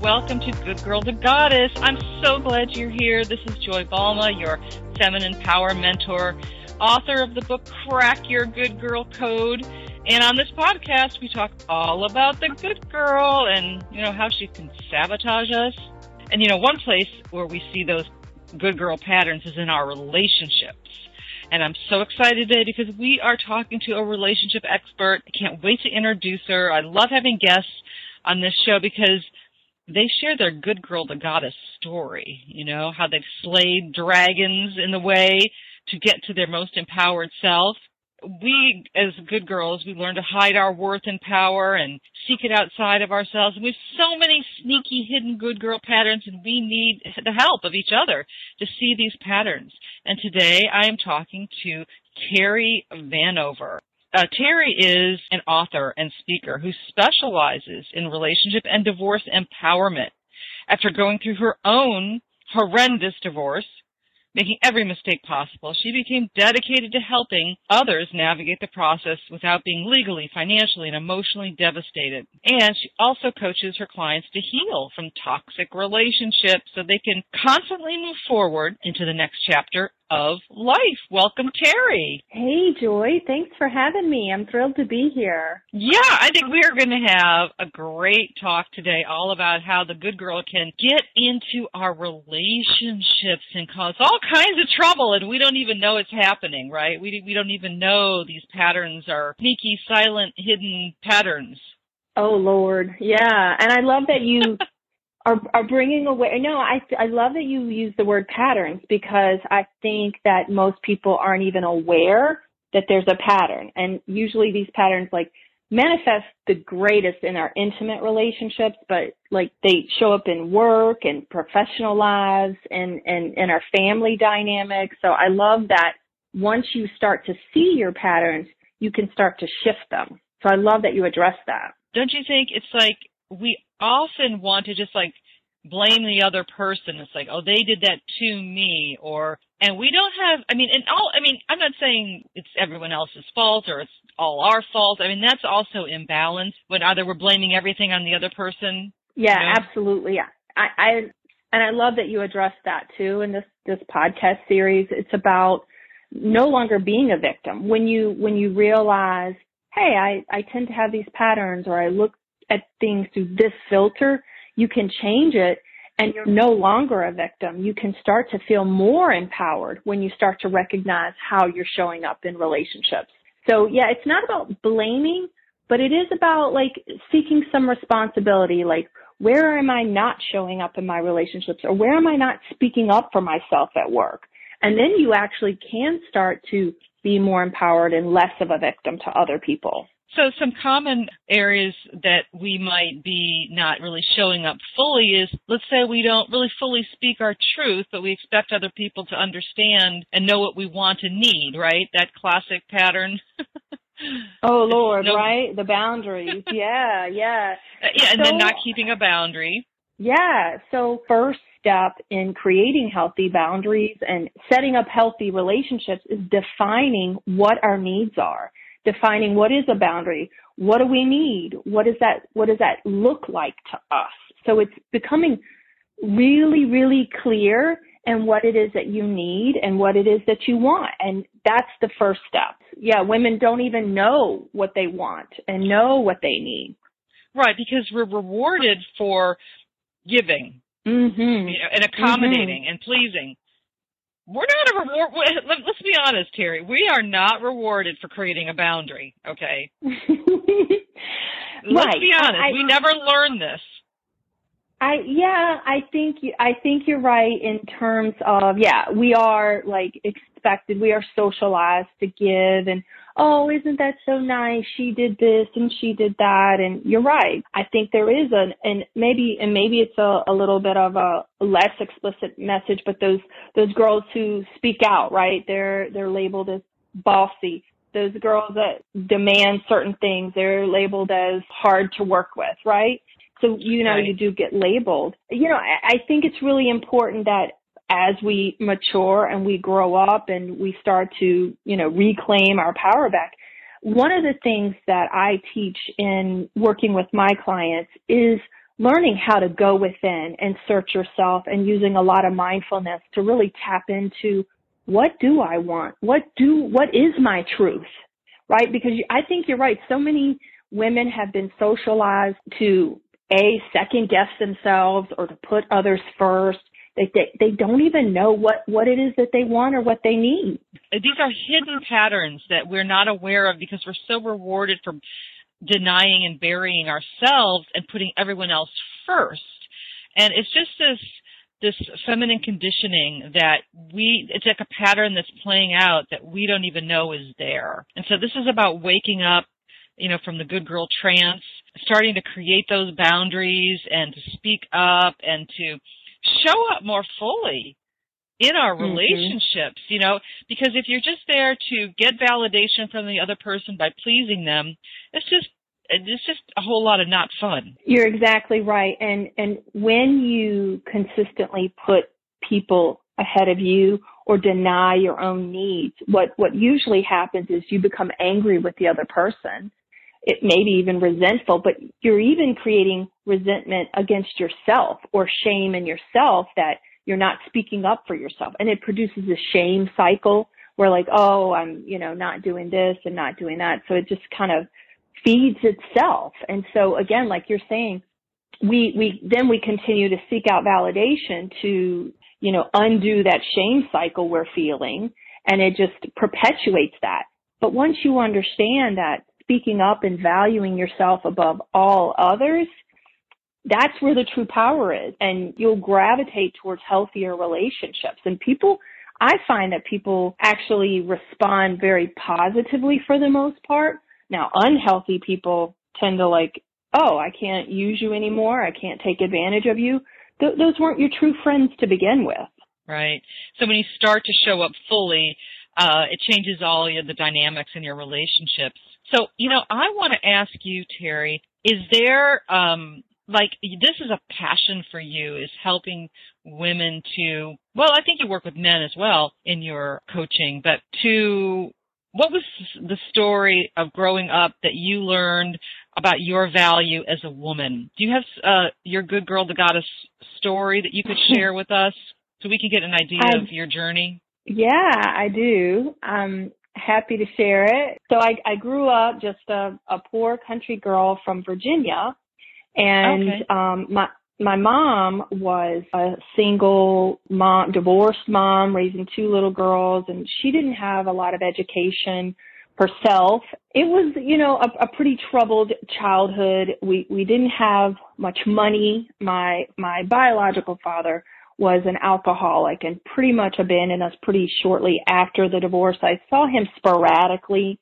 Welcome to Good Girl to Goddess. I'm so glad you're here. This is Joy Balma, your feminine power mentor, author of the book Crack Your Good Girl Code. And on this podcast, we talk all about the good girl and, you know, how she can sabotage us. And, you know, one place where we see those good girl patterns is in our relationships. And I'm so excited today because we are talking to a relationship expert. I can't wait to introduce her. I love having guests on this show because they share their good girl the goddess story, you know, how they've slayed dragons in the way to get to their most empowered self. We, as good girls, we learn to hide our worth and power and seek it outside of ourselves. And we have so many sneaky hidden good girl patterns and we need the help of each other to see these patterns. And today I am talking to Terry Vanover. Uh, Terry is an author and speaker who specializes in relationship and divorce empowerment. After going through her own horrendous divorce, making every mistake possible, she became dedicated to helping others navigate the process without being legally, financially, and emotionally devastated. And she also coaches her clients to heal from toxic relationships so they can constantly move forward into the next chapter of life. Welcome, Terry. Hey, Joy. Thanks for having me. I'm thrilled to be here. Yeah, I think we are going to have a great talk today all about how the good girl can get into our relationships and cause all kinds of trouble and we don't even know it's happening, right? We, we don't even know these patterns are sneaky, silent, hidden patterns. Oh, Lord. Yeah. And I love that you are, are bringing away. No, I I love that you use the word patterns because I think that most people aren't even aware that there's a pattern, and usually these patterns like manifest the greatest in our intimate relationships, but like they show up in work and professional lives and and in our family dynamics. So I love that once you start to see your patterns, you can start to shift them. So I love that you address that. Don't you think it's like we often want to just like blame the other person. It's like, oh, they did that to me, or and we don't have. I mean, and all. I mean, I'm not saying it's everyone else's fault or it's all our fault. I mean, that's also imbalance when either we're blaming everything on the other person. Yeah, you know? absolutely. I, I and I love that you addressed that too in this this podcast series. It's about no longer being a victim when you when you realize hey i i tend to have these patterns or i look at things through this filter, you can change it and you're no longer a victim. You can start to feel more empowered when you start to recognize how you're showing up in relationships. So yeah, it's not about blaming, but it is about like seeking some responsibility, like where am I not showing up in my relationships or where am I not speaking up for myself at work? And then you actually can start to be more empowered and less of a victim to other people. So some common areas that we might be not really showing up fully is, let's say we don't really fully speak our truth, but we expect other people to understand and know what we want and need, right? That classic pattern. oh Lord, no... right? The boundaries. yeah, yeah. Uh, yeah, and so, then not keeping a boundary. Yeah. So first step in creating healthy boundaries and setting up healthy relationships is defining what our needs are defining what is a boundary, what do we need, what does that what does that look like to us. So it's becoming really, really clear and what it is that you need and what it is that you want. And that's the first step. Yeah, women don't even know what they want and know what they need. Right, because we're rewarded for giving mm-hmm. you know, and accommodating mm-hmm. and pleasing we're not a reward. Let's be honest, Terry. We are not rewarded for creating a boundary. Okay. let's right. be honest. I, we never learn this. I yeah, I think you, I think you're right in terms of yeah, we are like expected. We are socialized to give and oh, isn't that so nice? She did this and she did that. And you're right. I think there is an, and maybe, and maybe it's a, a little bit of a less explicit message, but those, those girls who speak out, right? They're, they're labeled as bossy. Those girls that demand certain things, they're labeled as hard to work with, right? So, you know, right. you do get labeled. You know, I, I think it's really important that as we mature and we grow up and we start to, you know, reclaim our power back, one of the things that I teach in working with my clients is learning how to go within and search yourself and using a lot of mindfulness to really tap into what do I want? What do, what is my truth? Right? Because I think you're right. So many women have been socialized to a second guess themselves or to put others first. They, they, they don't even know what, what it is that they want or what they need. These are hidden patterns that we're not aware of because we're so rewarded for denying and burying ourselves and putting everyone else first. And it's just this this feminine conditioning that we it's like a pattern that's playing out that we don't even know is there. And so this is about waking up, you know, from the good girl trance, starting to create those boundaries and to speak up and to show up more fully in our mm-hmm. relationships, mm-hmm. you know, because if you're just there to get validation from the other person by pleasing them, it's just it's just a whole lot of not fun. You're exactly right. And and when you consistently put people ahead of you or deny your own needs, what what usually happens is you become angry with the other person. It may be even resentful, but you're even creating resentment against yourself or shame in yourself that you're not speaking up for yourself. And it produces a shame cycle where like, oh, I'm, you know, not doing this and not doing that. So it just kind of feeds itself. And so again, like you're saying, we, we, then we continue to seek out validation to, you know, undo that shame cycle we're feeling and it just perpetuates that. But once you understand that speaking up and valuing yourself above all others, that's where the true power is and you'll gravitate towards healthier relationships and people I find that people actually respond very positively for the most part now, unhealthy people tend to like, oh, I can't use you anymore. I can't take advantage of you. Th- those weren't your true friends to begin with. Right. So when you start to show up fully, uh, it changes all of the dynamics in your relationships. So, you know, I want to ask you, Terry, is there, um, like, this is a passion for you, is helping women to, well, I think you work with men as well in your coaching, but to what was the story of growing up that you learned about your value as a woman? Do you have uh, your good girl, the goddess story that you could share with us so we can get an idea I, of your journey? Yeah, I do. I'm happy to share it. So I, I grew up just a, a poor country girl from Virginia, and okay. um, my my mom was a single mom, divorced mom, raising two little girls, and she didn't have a lot of education herself. It was, you know, a, a pretty troubled childhood. We we didn't have much money. My my biological father was an alcoholic and pretty much abandoned us pretty shortly after the divorce. I saw him sporadically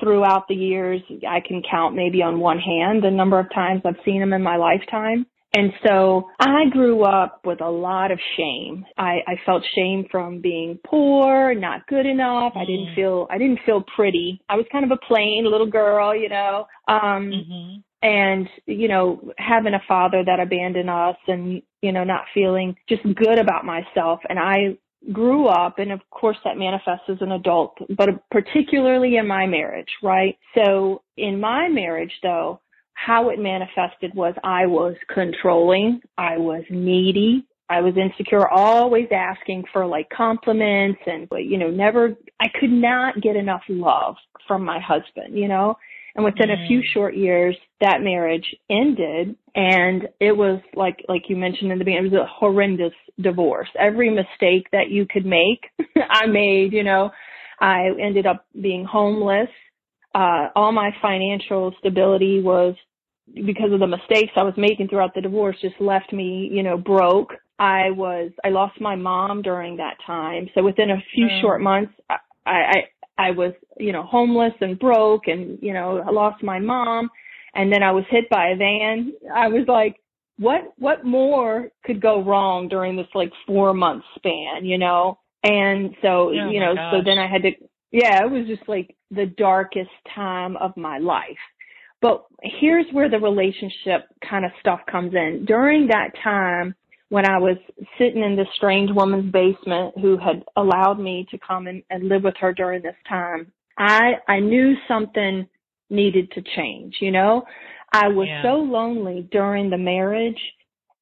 throughout the years. I can count maybe on one hand the number of times I've seen him in my lifetime. And so I grew up with a lot of shame. I, I felt shame from being poor, not good enough. Mm-hmm. I didn't mm. feel, I didn't feel pretty. I was kind of a plain little girl, you know. Um, mm-hmm. And, you know, having a father that abandoned us and, you know, not feeling just good about myself. And I grew up and of course that manifests as an adult, but particularly in my marriage, right? So in my marriage though, how it manifested was I was controlling, I was needy, I was insecure, always asking for like compliments and, but you know, never, I could not get enough love from my husband, you know? And within mm. a few mm. short years, that marriage ended and it was like, like you mentioned in the beginning, it was a horrendous divorce. Every mistake that you could make, I made, you know, I ended up being homeless. Uh, all my financial stability was because of the mistakes I was making throughout the divorce just left me, you know, broke. I was, I lost my mom during that time. So within a few mm. short months, I, I, I was, you know, homeless and broke and, you know, I lost my mom and then I was hit by a van. I was like, what, what more could go wrong during this like four month span, you know? And so, oh you know, so then I had to, yeah, it was just like the darkest time of my life. But here's where the relationship kind of stuff comes in. During that time, when I was sitting in this strange woman's basement who had allowed me to come and, and live with her during this time, I, I knew something needed to change, you know? I was Yeah. so lonely during the marriage.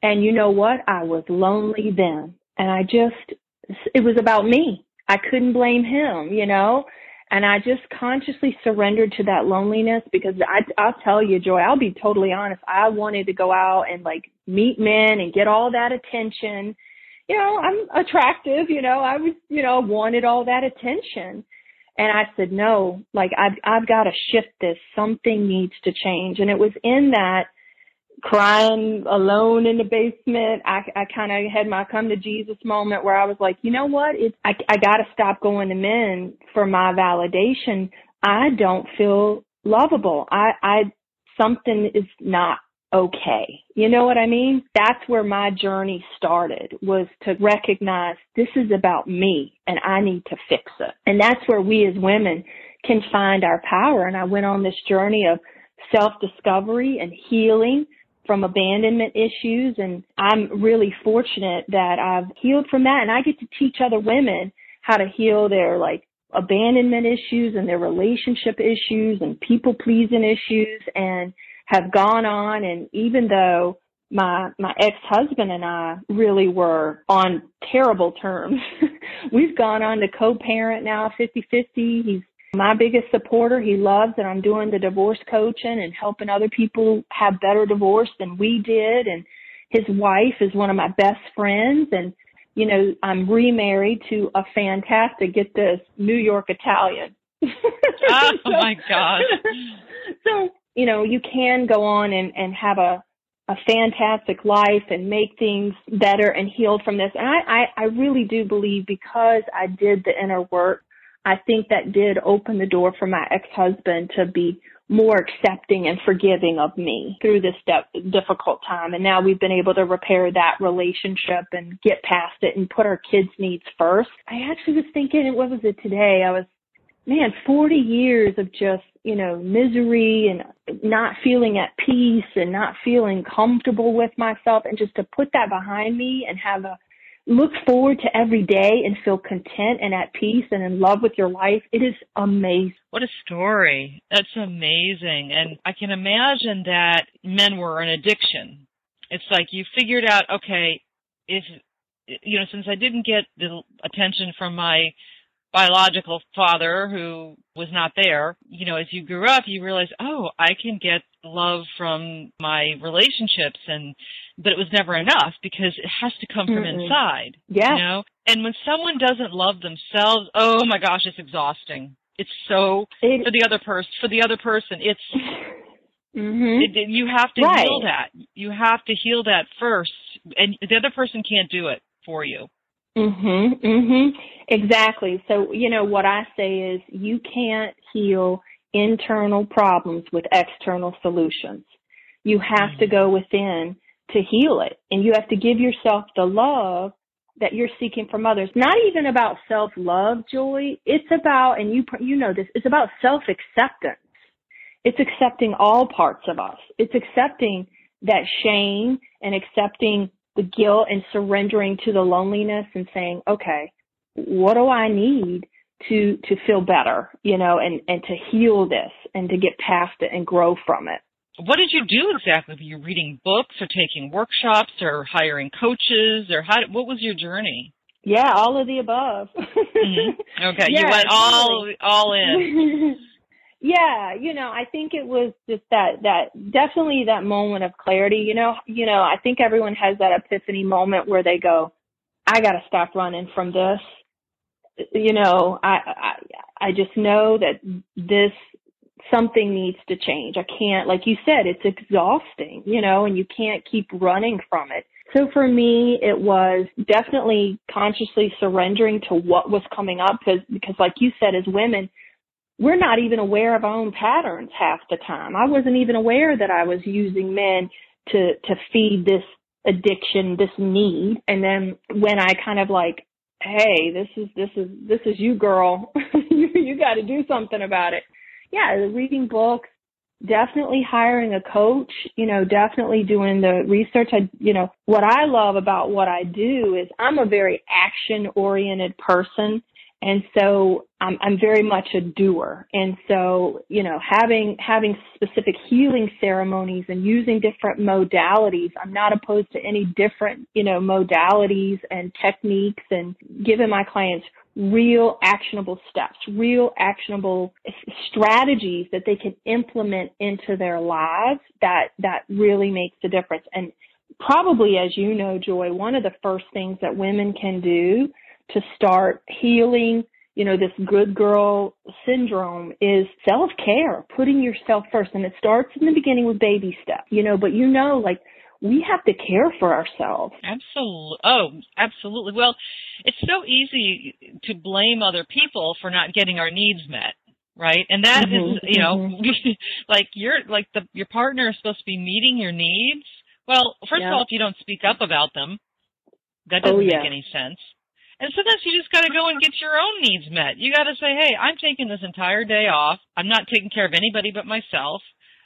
And you know what? I was lonely then. And I just, it was about me. I couldn't blame him, you know? And I just consciously surrendered to that loneliness because I, I'll tell you, Joy, I'll be totally honest. I wanted to go out and like meet men and get all that attention. You know, I'm attractive, you know, I was, you know, wanted all that attention. And I said, no, like I've, I've got to shift this. Something needs to change. And it was in that crying alone in the basement. I, I kind of had my come to Jesus moment where I was like, you know what? It's, I, I got to stop going to men for my validation. I don't feel lovable. I, I, something is not okay. You know what I mean? That's where my journey started was to recognize this is about me and I need to fix it. And that's where we as women can find our power. And I went on this journey of self discovery and healing from abandonment issues. And I'm really fortunate that I've healed from that and I get to teach other women how to heal their like abandonment issues and their relationship issues and people pleasing issues and have gone on and even though my my ex-husband and I really were on terrible terms. We've gone on to co-parent now 50-50. He's my biggest supporter. He loves that I'm doing the divorce coaching and helping other people have better divorce than we did. And his wife is one of my best friends. And, you know, I'm remarried to a fantastic, get this, New York Italian. oh so, my gosh. So, you know, you can go on and, and have a, a fantastic life and make things better and healed from this. And I, I, I really do believe because I did the inner work, I think that did open the door for my ex-husband to be more accepting and forgiving of me through this de- difficult time. And now we've been able to repair that relationship and get past it and put our kids' needs first. I actually was thinking, what was it today? I was, man, 40 years of just, you know, misery and not feeling at peace and not feeling comfortable with myself and just to put that behind me and have a look forward to every day and feel content and at peace and in love with your life. It is amazing. What a story. That's amazing. And I can imagine that men were an addiction. It's like you figured out, okay, if, you know, since I didn't get the attention from my biological father who was not there, you know, as you grew up, you realize, oh, I can get love from my relationships and, but it was never enough because it has to come from Mm-mm. inside. Yeah. You know? And when someone doesn't love themselves, oh my gosh, it's exhausting. It's so, It, for the other person, for the other person, it's, hmm it, it- you have to Right. heal that. You have to heal that first and the other person can't do it for you. Mhm. Mhm. Exactly. So, you know, what I say is you can't heal internal problems with external solutions. You have to go within to heal it and you have to give yourself the love that you're seeking from others. Not even about self-love, Joy. It's about and you you know this, it's about self-acceptance. It's accepting all parts of us. It's accepting that shame and accepting the guilt and surrendering to the loneliness and saying, okay, what do I need to, to feel better, you know, and, and to heal this and to get past it and grow from it. What did you do exactly? Were you reading books or taking workshops or hiring coaches or how, what was your journey? Yeah, all of the above. Mhm. Okay, you went all, totally. all in. yeah, you know, I think it was just that that definitely that moment of clarity. You know, you know, I think everyone has that epiphany moment where they go, "I got to stop running from this." You know, I I I just know that this something needs to change. I can't, like you said, it's exhausting. You know, and you can't keep running from it. So for me, it was definitely consciously surrendering to what was coming up because, because like you said, as women, we're not even aware of our own patterns half the time. I wasn't even aware that I was using men to, to feed this addiction, this need. And then when I kind of like, hey, this is, this is, this is you girl. you, you got to do something about it. Yeah, reading books, definitely hiring a coach, you know, definitely doing the research. I, you know, what I love about what I do is I'm a very action oriented person. And so I'm, I'm very much a doer. And so, you know, having, having specific healing ceremonies and using different modalities, I'm not opposed to any different, you know, modalities and techniques and giving my clients real actionable steps, real actionable strategies that they can implement into their lives that, that really makes a difference. And probably, as you know, Joy, one of the first things that women can do to start healing you know, this good girl syndrome is self-care, putting yourself first. And it starts in the beginning with baby steps, you know, but you know, like, we have to care for ourselves. Absolutely. Oh, absolutely. Well, it's so easy to blame other people for not getting our needs met, right? And that mm-hmm, is, you know, mm-hmm. like you're like the your partner is supposed to be meeting your needs. Well, first yeah. of all, if you don't speak up about them, that doesn't oh, yeah. make any sense. And sometimes you just got to go and get your own needs met. You got to say, hey, I'm taking this entire day off. I'm not taking care of anybody but myself.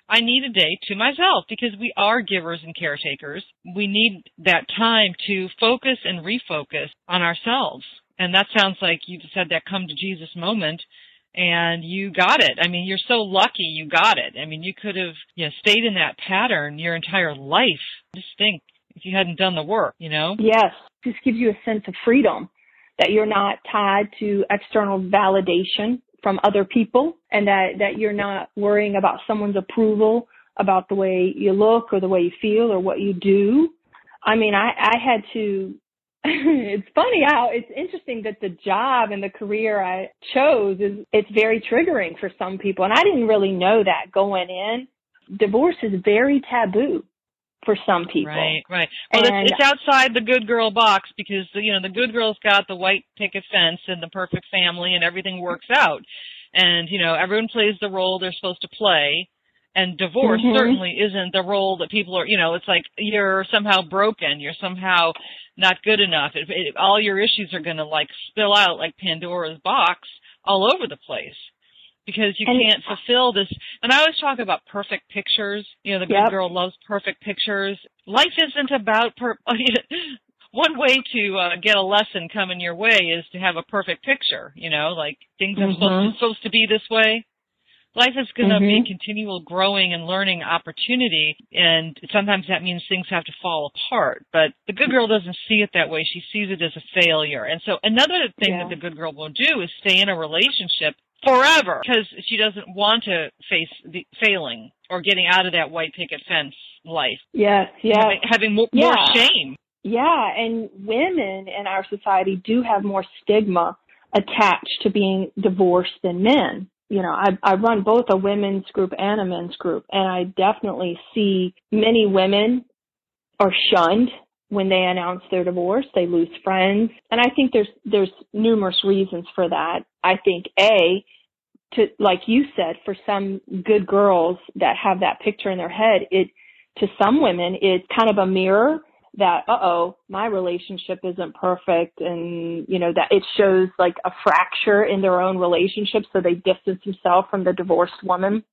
I need a day to myself because we are givers and caretakers. We need that time to focus and refocus on ourselves. And that sounds like you said that come to Jesus moment and you got it. I mean, you're so lucky you got it. I mean, you could have you know, stayed in that pattern your entire life. Just think if you hadn't done the work, you know? Yes. This gives you a sense of freedom that you're not tied to external validation from other people and that, that you're not worrying about someone's approval about the way you look or the way you feel or what you do. I mean, I, I had to, it's funny how it's interesting that the job and the career I chose is, it's very triggering for some people. And I didn't really know that going in. Divorce is very taboo for some people. Right, right. Well, and, it's, it's outside the good girl box because you know the good girl's got the white picket fence and the perfect family and everything works out, and you know everyone plays the role they're supposed to play. And divorce mm-hmm. certainly isn't the role that people are. You know, it's like you're somehow broken. You're somehow not good enough. It, it, all your issues are going to like spill out like Pandora's box all over the place because you and, can't fulfill this. And I always talk about perfect pictures. You know, the good yep. girl loves perfect pictures. Life isn't about per. One way to uh, get a lesson coming your way is to have a perfect picture. You know, like things are mm-hmm. supposed, to, supposed to be this way. Life is going to mm-hmm. be a continual growing and learning opportunity, and sometimes that means things have to fall apart. But the good girl doesn't see it that way. She sees it as a failure. And so another thing yeah. that the good girl will do is stay in a relationship forever because she doesn't want to face the failing or getting out of that white picket fence life. Yes, yes. Having, having more, yeah. more shame. Yeah, and women in our society do have more stigma attached to being divorced than men. You know, I, I run both a women's group and a men's group, and I definitely see many women are shunned when they announce their divorce. They lose friends. And I think there's, there's numerous reasons for that. I think A, to, like you said, for some good girls that have that picture in their head, it, to some women, it's kind of a mirror that, uh-oh, my relationship isn't perfect and, you know, that it shows like a fracture in their own relationship so they distance themselves from the divorced woman.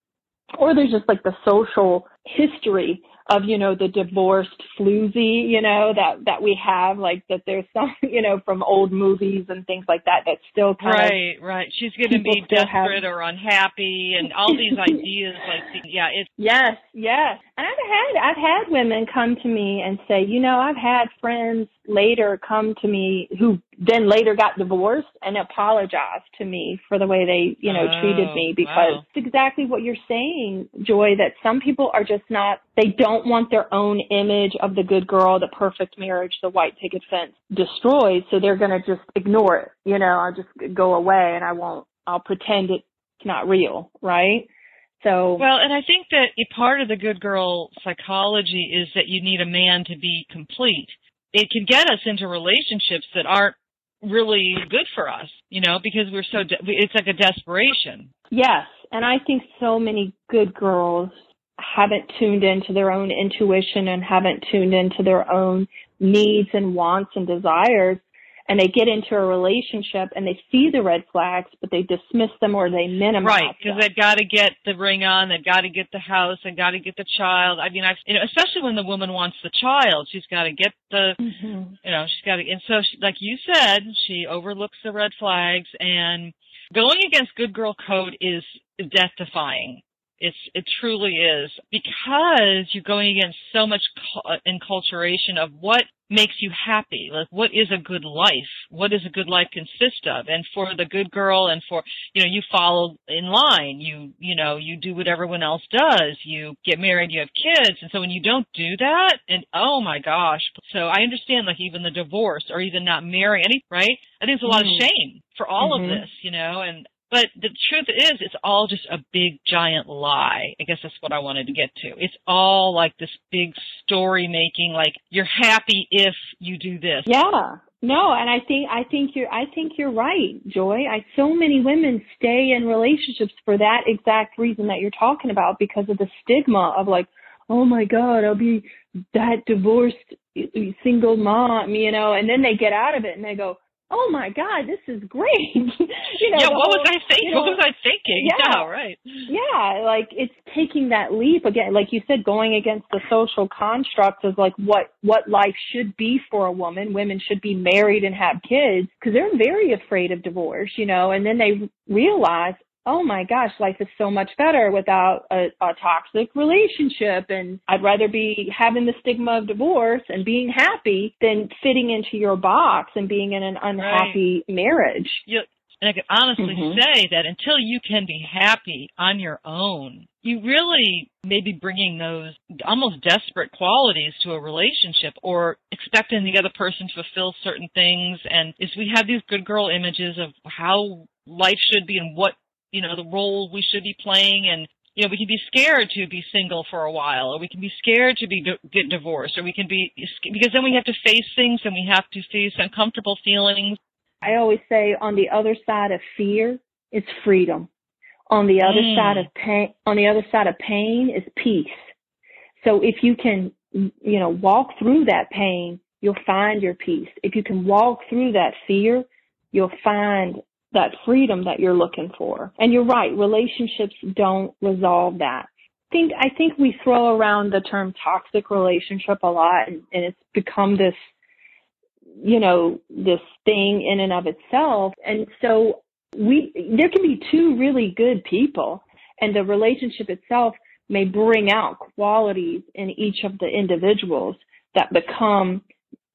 Or there's just like the social history of you know the divorced floozy you know that that we have like that there's some you know from old movies and things like that that still kind right of, right she's going to be desperate have... or unhappy and all these ideas like yeah it's yes yes and i've had i've had women come to me and say you know i've had friends later come to me who then later got divorced and apologized to me for the way they you know oh, treated me because wow. it's exactly what you're saying joy that some people are just not they don't want their own image of the good girl, the perfect marriage, the white picket fence destroyed, so they're going to just ignore it. You know, I'll just go away and I won't, I'll pretend it's not real, right? So well, and I think that a part of the good girl psychology is that you need a man to be complete. It can get us into relationships that aren't really good for us, you know, because we're so de- it's like a desperation. Yes, and I think so many good girls haven't tuned into their own intuition and haven't tuned into their own needs and wants and desires and they get into a relationship and they see the red flags, but they dismiss them or they minimize. Right, because they've got to get the ring on, they've got to get the house, they've got to get the child. I mean, I've, you know, especially when the woman wants the child, she's got to get the, mm-hmm. you know, she's got to, and so she, like you said, she overlooks the red flags and Going against good girl code is death defying. It's it truly is because you're going against so much enculturation of what makes you happy. Like what is a good life? What does a good life consist of? And for the good girl and for you know, you follow in line. You you know, you do what everyone else does. You get married, you have kids. And so when you don't do that and oh my gosh. So I understand like even the divorce or even not marrying any right? I think it's a lot mm-hmm. of shame for all mm-hmm. of this, you know, and but the truth is, it's all just a big giant lie. I guess that's what I wanted to get to. It's all like this big story making, like you're happy if you do this. Yeah. No, and I think I think you're I think you're right, Joy. I so many women stay in relationships for that exact reason that you're talking about because of the stigma of like, oh my god, I'll be that divorced single mom, you know, and then they get out of it and they go, oh my God, this is great. you know, yeah, what whole, was I thinking? You know, what was I thinking? Yeah, yeah, right. Yeah, like it's taking that leap again, like you said, going against the social constructs of like what what life should be for a woman. Women should be married and have kids because they're very afraid of divorce, you know, and then they realize, oh my gosh, life is so much better without a, a, toxic relationship. And I'd rather be having the stigma of divorce and being happy than fitting into your box and being in an unhappy right. marriage. You, and I can honestly mm-hmm. say that until you can be happy on your own, you really may be bringing those almost desperate qualities to a relationship or expecting the other person to fulfill certain things. And is we have these good girl images of how life should be and what you know, the role we should be playing and you know, we can be scared to be single for a while, or we can be scared to be get divorced, or we can be because then we have to face things and we have to face uncomfortable feelings. I always say on the other side of fear is freedom. On the other mm. side of pain, on the other side of pain is peace. So if you can, you know, walk through that pain, you'll find your peace. If you can walk through that fear, you'll find that freedom that you're looking for. And you're right, relationships don't resolve that. I think I think we throw around the term toxic relationship a lot and, and it's become this you know, this thing in and of itself. And so we there can be two really good people and the relationship itself may bring out qualities in each of the individuals that become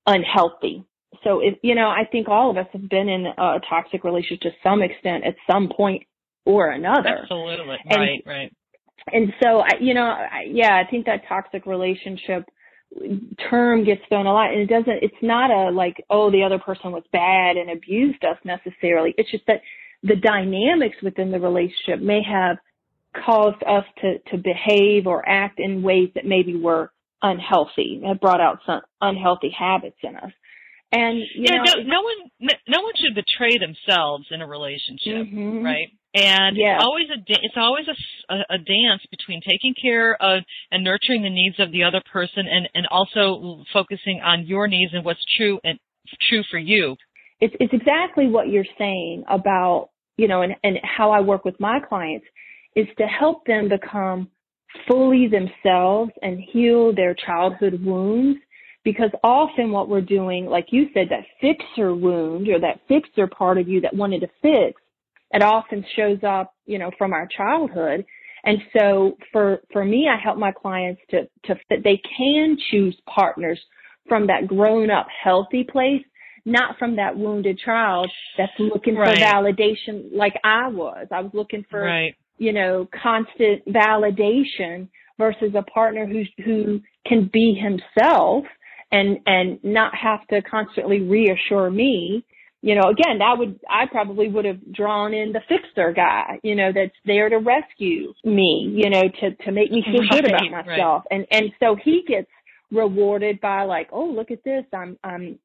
unhealthy so if, you know, I think all of us have been in a toxic relationship to some extent at some point or another. Absolutely. And, right, right. And so, I, you know, I, yeah, I think that toxic relationship term gets thrown a lot and it doesn't, it's not a like, oh, the other person was bad and abused us necessarily. It's just that the dynamics within the relationship may have caused us to, to behave or act in ways that maybe were unhealthy, have brought out some unhealthy habits in us. And yeah, know, no, no, one, no one should betray themselves in a relationship, mm-hmm. right? And yeah. it's always a it's always a, a, dance between taking care of and nurturing the needs of the other person, and and also focusing on your needs and what's true and true for you. It's it's exactly what you're saying about you know, and and how I work with my clients is to help them become fully themselves and heal their childhood wounds because often what we're doing, like you said, that fixer wound or that fixer part of you that wanted to fix, it often shows up, you know, from our childhood. And so for, for me, I help my clients to, to, that they can choose partners from that grown up healthy place, not from that wounded child that's looking right. for validation like I was. I was looking for, right. you know, constant validation versus a partner who, who can be himself and and not have to constantly reassure me you know again that would i probably would have drawn in the fixer guy you know that's there to rescue me you know to to make me feel good about myself. Right. and and so he gets rewarded by like oh look at this. I'm i'm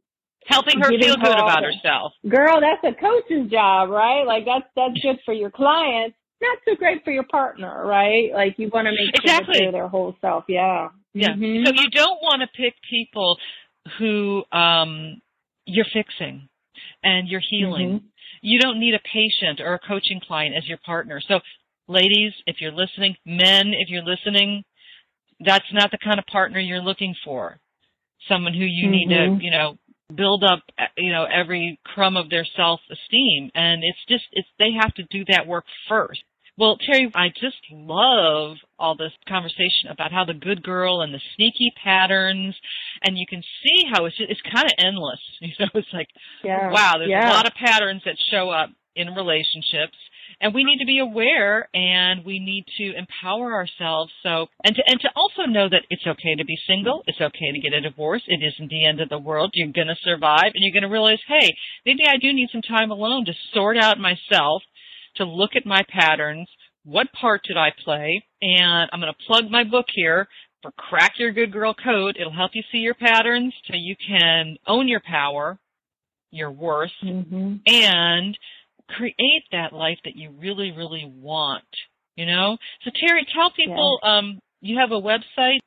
helping her feel good about herself. Girl that's a coach's job right? Like that's that's good for your clients not so great for your partner right? Like you want to make exactly. sure they're their whole self yeah yeah. Mm-hmm. So you don't want to pick people who um, you're fixing and you're healing. Mm-hmm. You don't need a patient or a coaching client as your partner. So, ladies, if you're listening, men, if you're listening, that's not the kind of partner you're looking for. Someone who you mm-hmm. need to, mm-hmm. you know, build up, you know, every crumb of their self-esteem. And it's just, it's, they have to do that work first. Well, Terry, I just love all this conversation about how the good girl and the sneaky patterns, and you can see how it's just, it's kind of endless. You know, it's like, yeah. wow, there's yeah. a lot of patterns that show up in relationships and we need to be aware and we need to empower ourselves so and to and to also know that it's okay to be single it's okay to get a divorce it isn't the end of the world you're going to survive and you're going to realize hey maybe i do need some time alone to sort out myself to look at my patterns what part did i play and i'm going to plug my book here for crack your good girl code it'll help you see your patterns so you can own your power your worth mm-hmm. and create that life that you really, really want. You know? So Terry, tell people yeah. um you have a website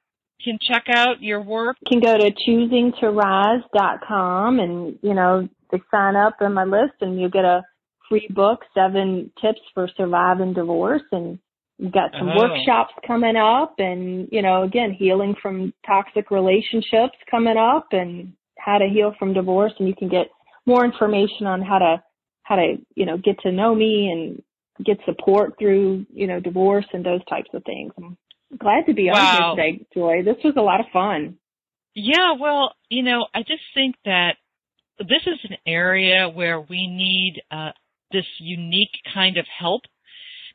can check out your work. You can go to choosingtorise.com and, you know, they sign up on my list and you get a free book, seven tips for surviving divorce and We've got some oh. workshops coming up and, you know, again, healing from toxic relationships coming up and how to heal from divorce and you can get more information on how to how to, you know, get to know me and get support through, you know, divorce and those types of things. I'm glad to be wow. on here today, Joy. This was a lot of fun. Yeah, well, you know, I just think that this is an area where we need uh, this unique kind of help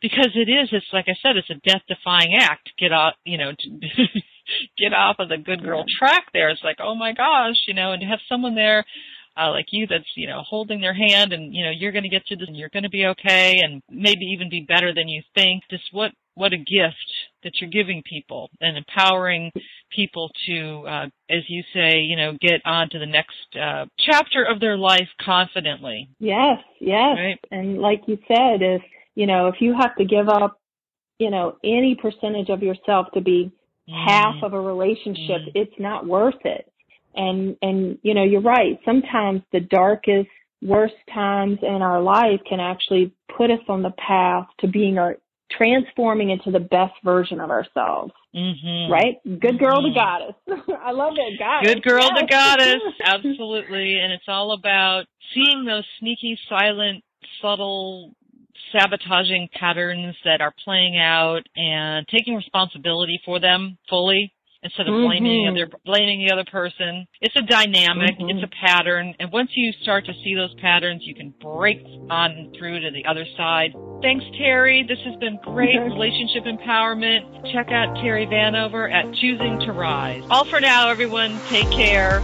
because it is, it's like I said, it's a death defying act. Get off, you know, get off of the good girl track there. It's like, oh my gosh, you know, and to have someone there uh, like you that's, you know, holding their hand and, you know, you're going to get through this and you're going to be okay and maybe even be better than you think. Just what, what a gift that you're giving people and empowering people to, uh, as you say, you know, get on to the next uh, chapter of their life confidently. Yes, yes. Right? And like you said, if, you know, if you have to give up, you know, any percentage of yourself to be mm. half of a relationship, mm. it's not worth it. And, and, you know, you're right. Sometimes the darkest, worst times in our life can actually put us on the path to being our, transforming into the best version of ourselves. Mm-hmm. Right? Good girl mm-hmm. the goddess. I love that goddess. Good girl yes. the goddess. Absolutely. And it's all about seeing those sneaky, silent, subtle, sabotaging patterns that are playing out and taking responsibility for them fully instead of mm-hmm. blaming the other blaming the other person. It's a dynamic, mm-hmm. it's a pattern, and once you start to see those patterns, you can break on through to the other side. Thanks, Terry. This has been great relationship empowerment. Check out Terry Vanover at Choosing to Rise. All for now, everyone. Take care.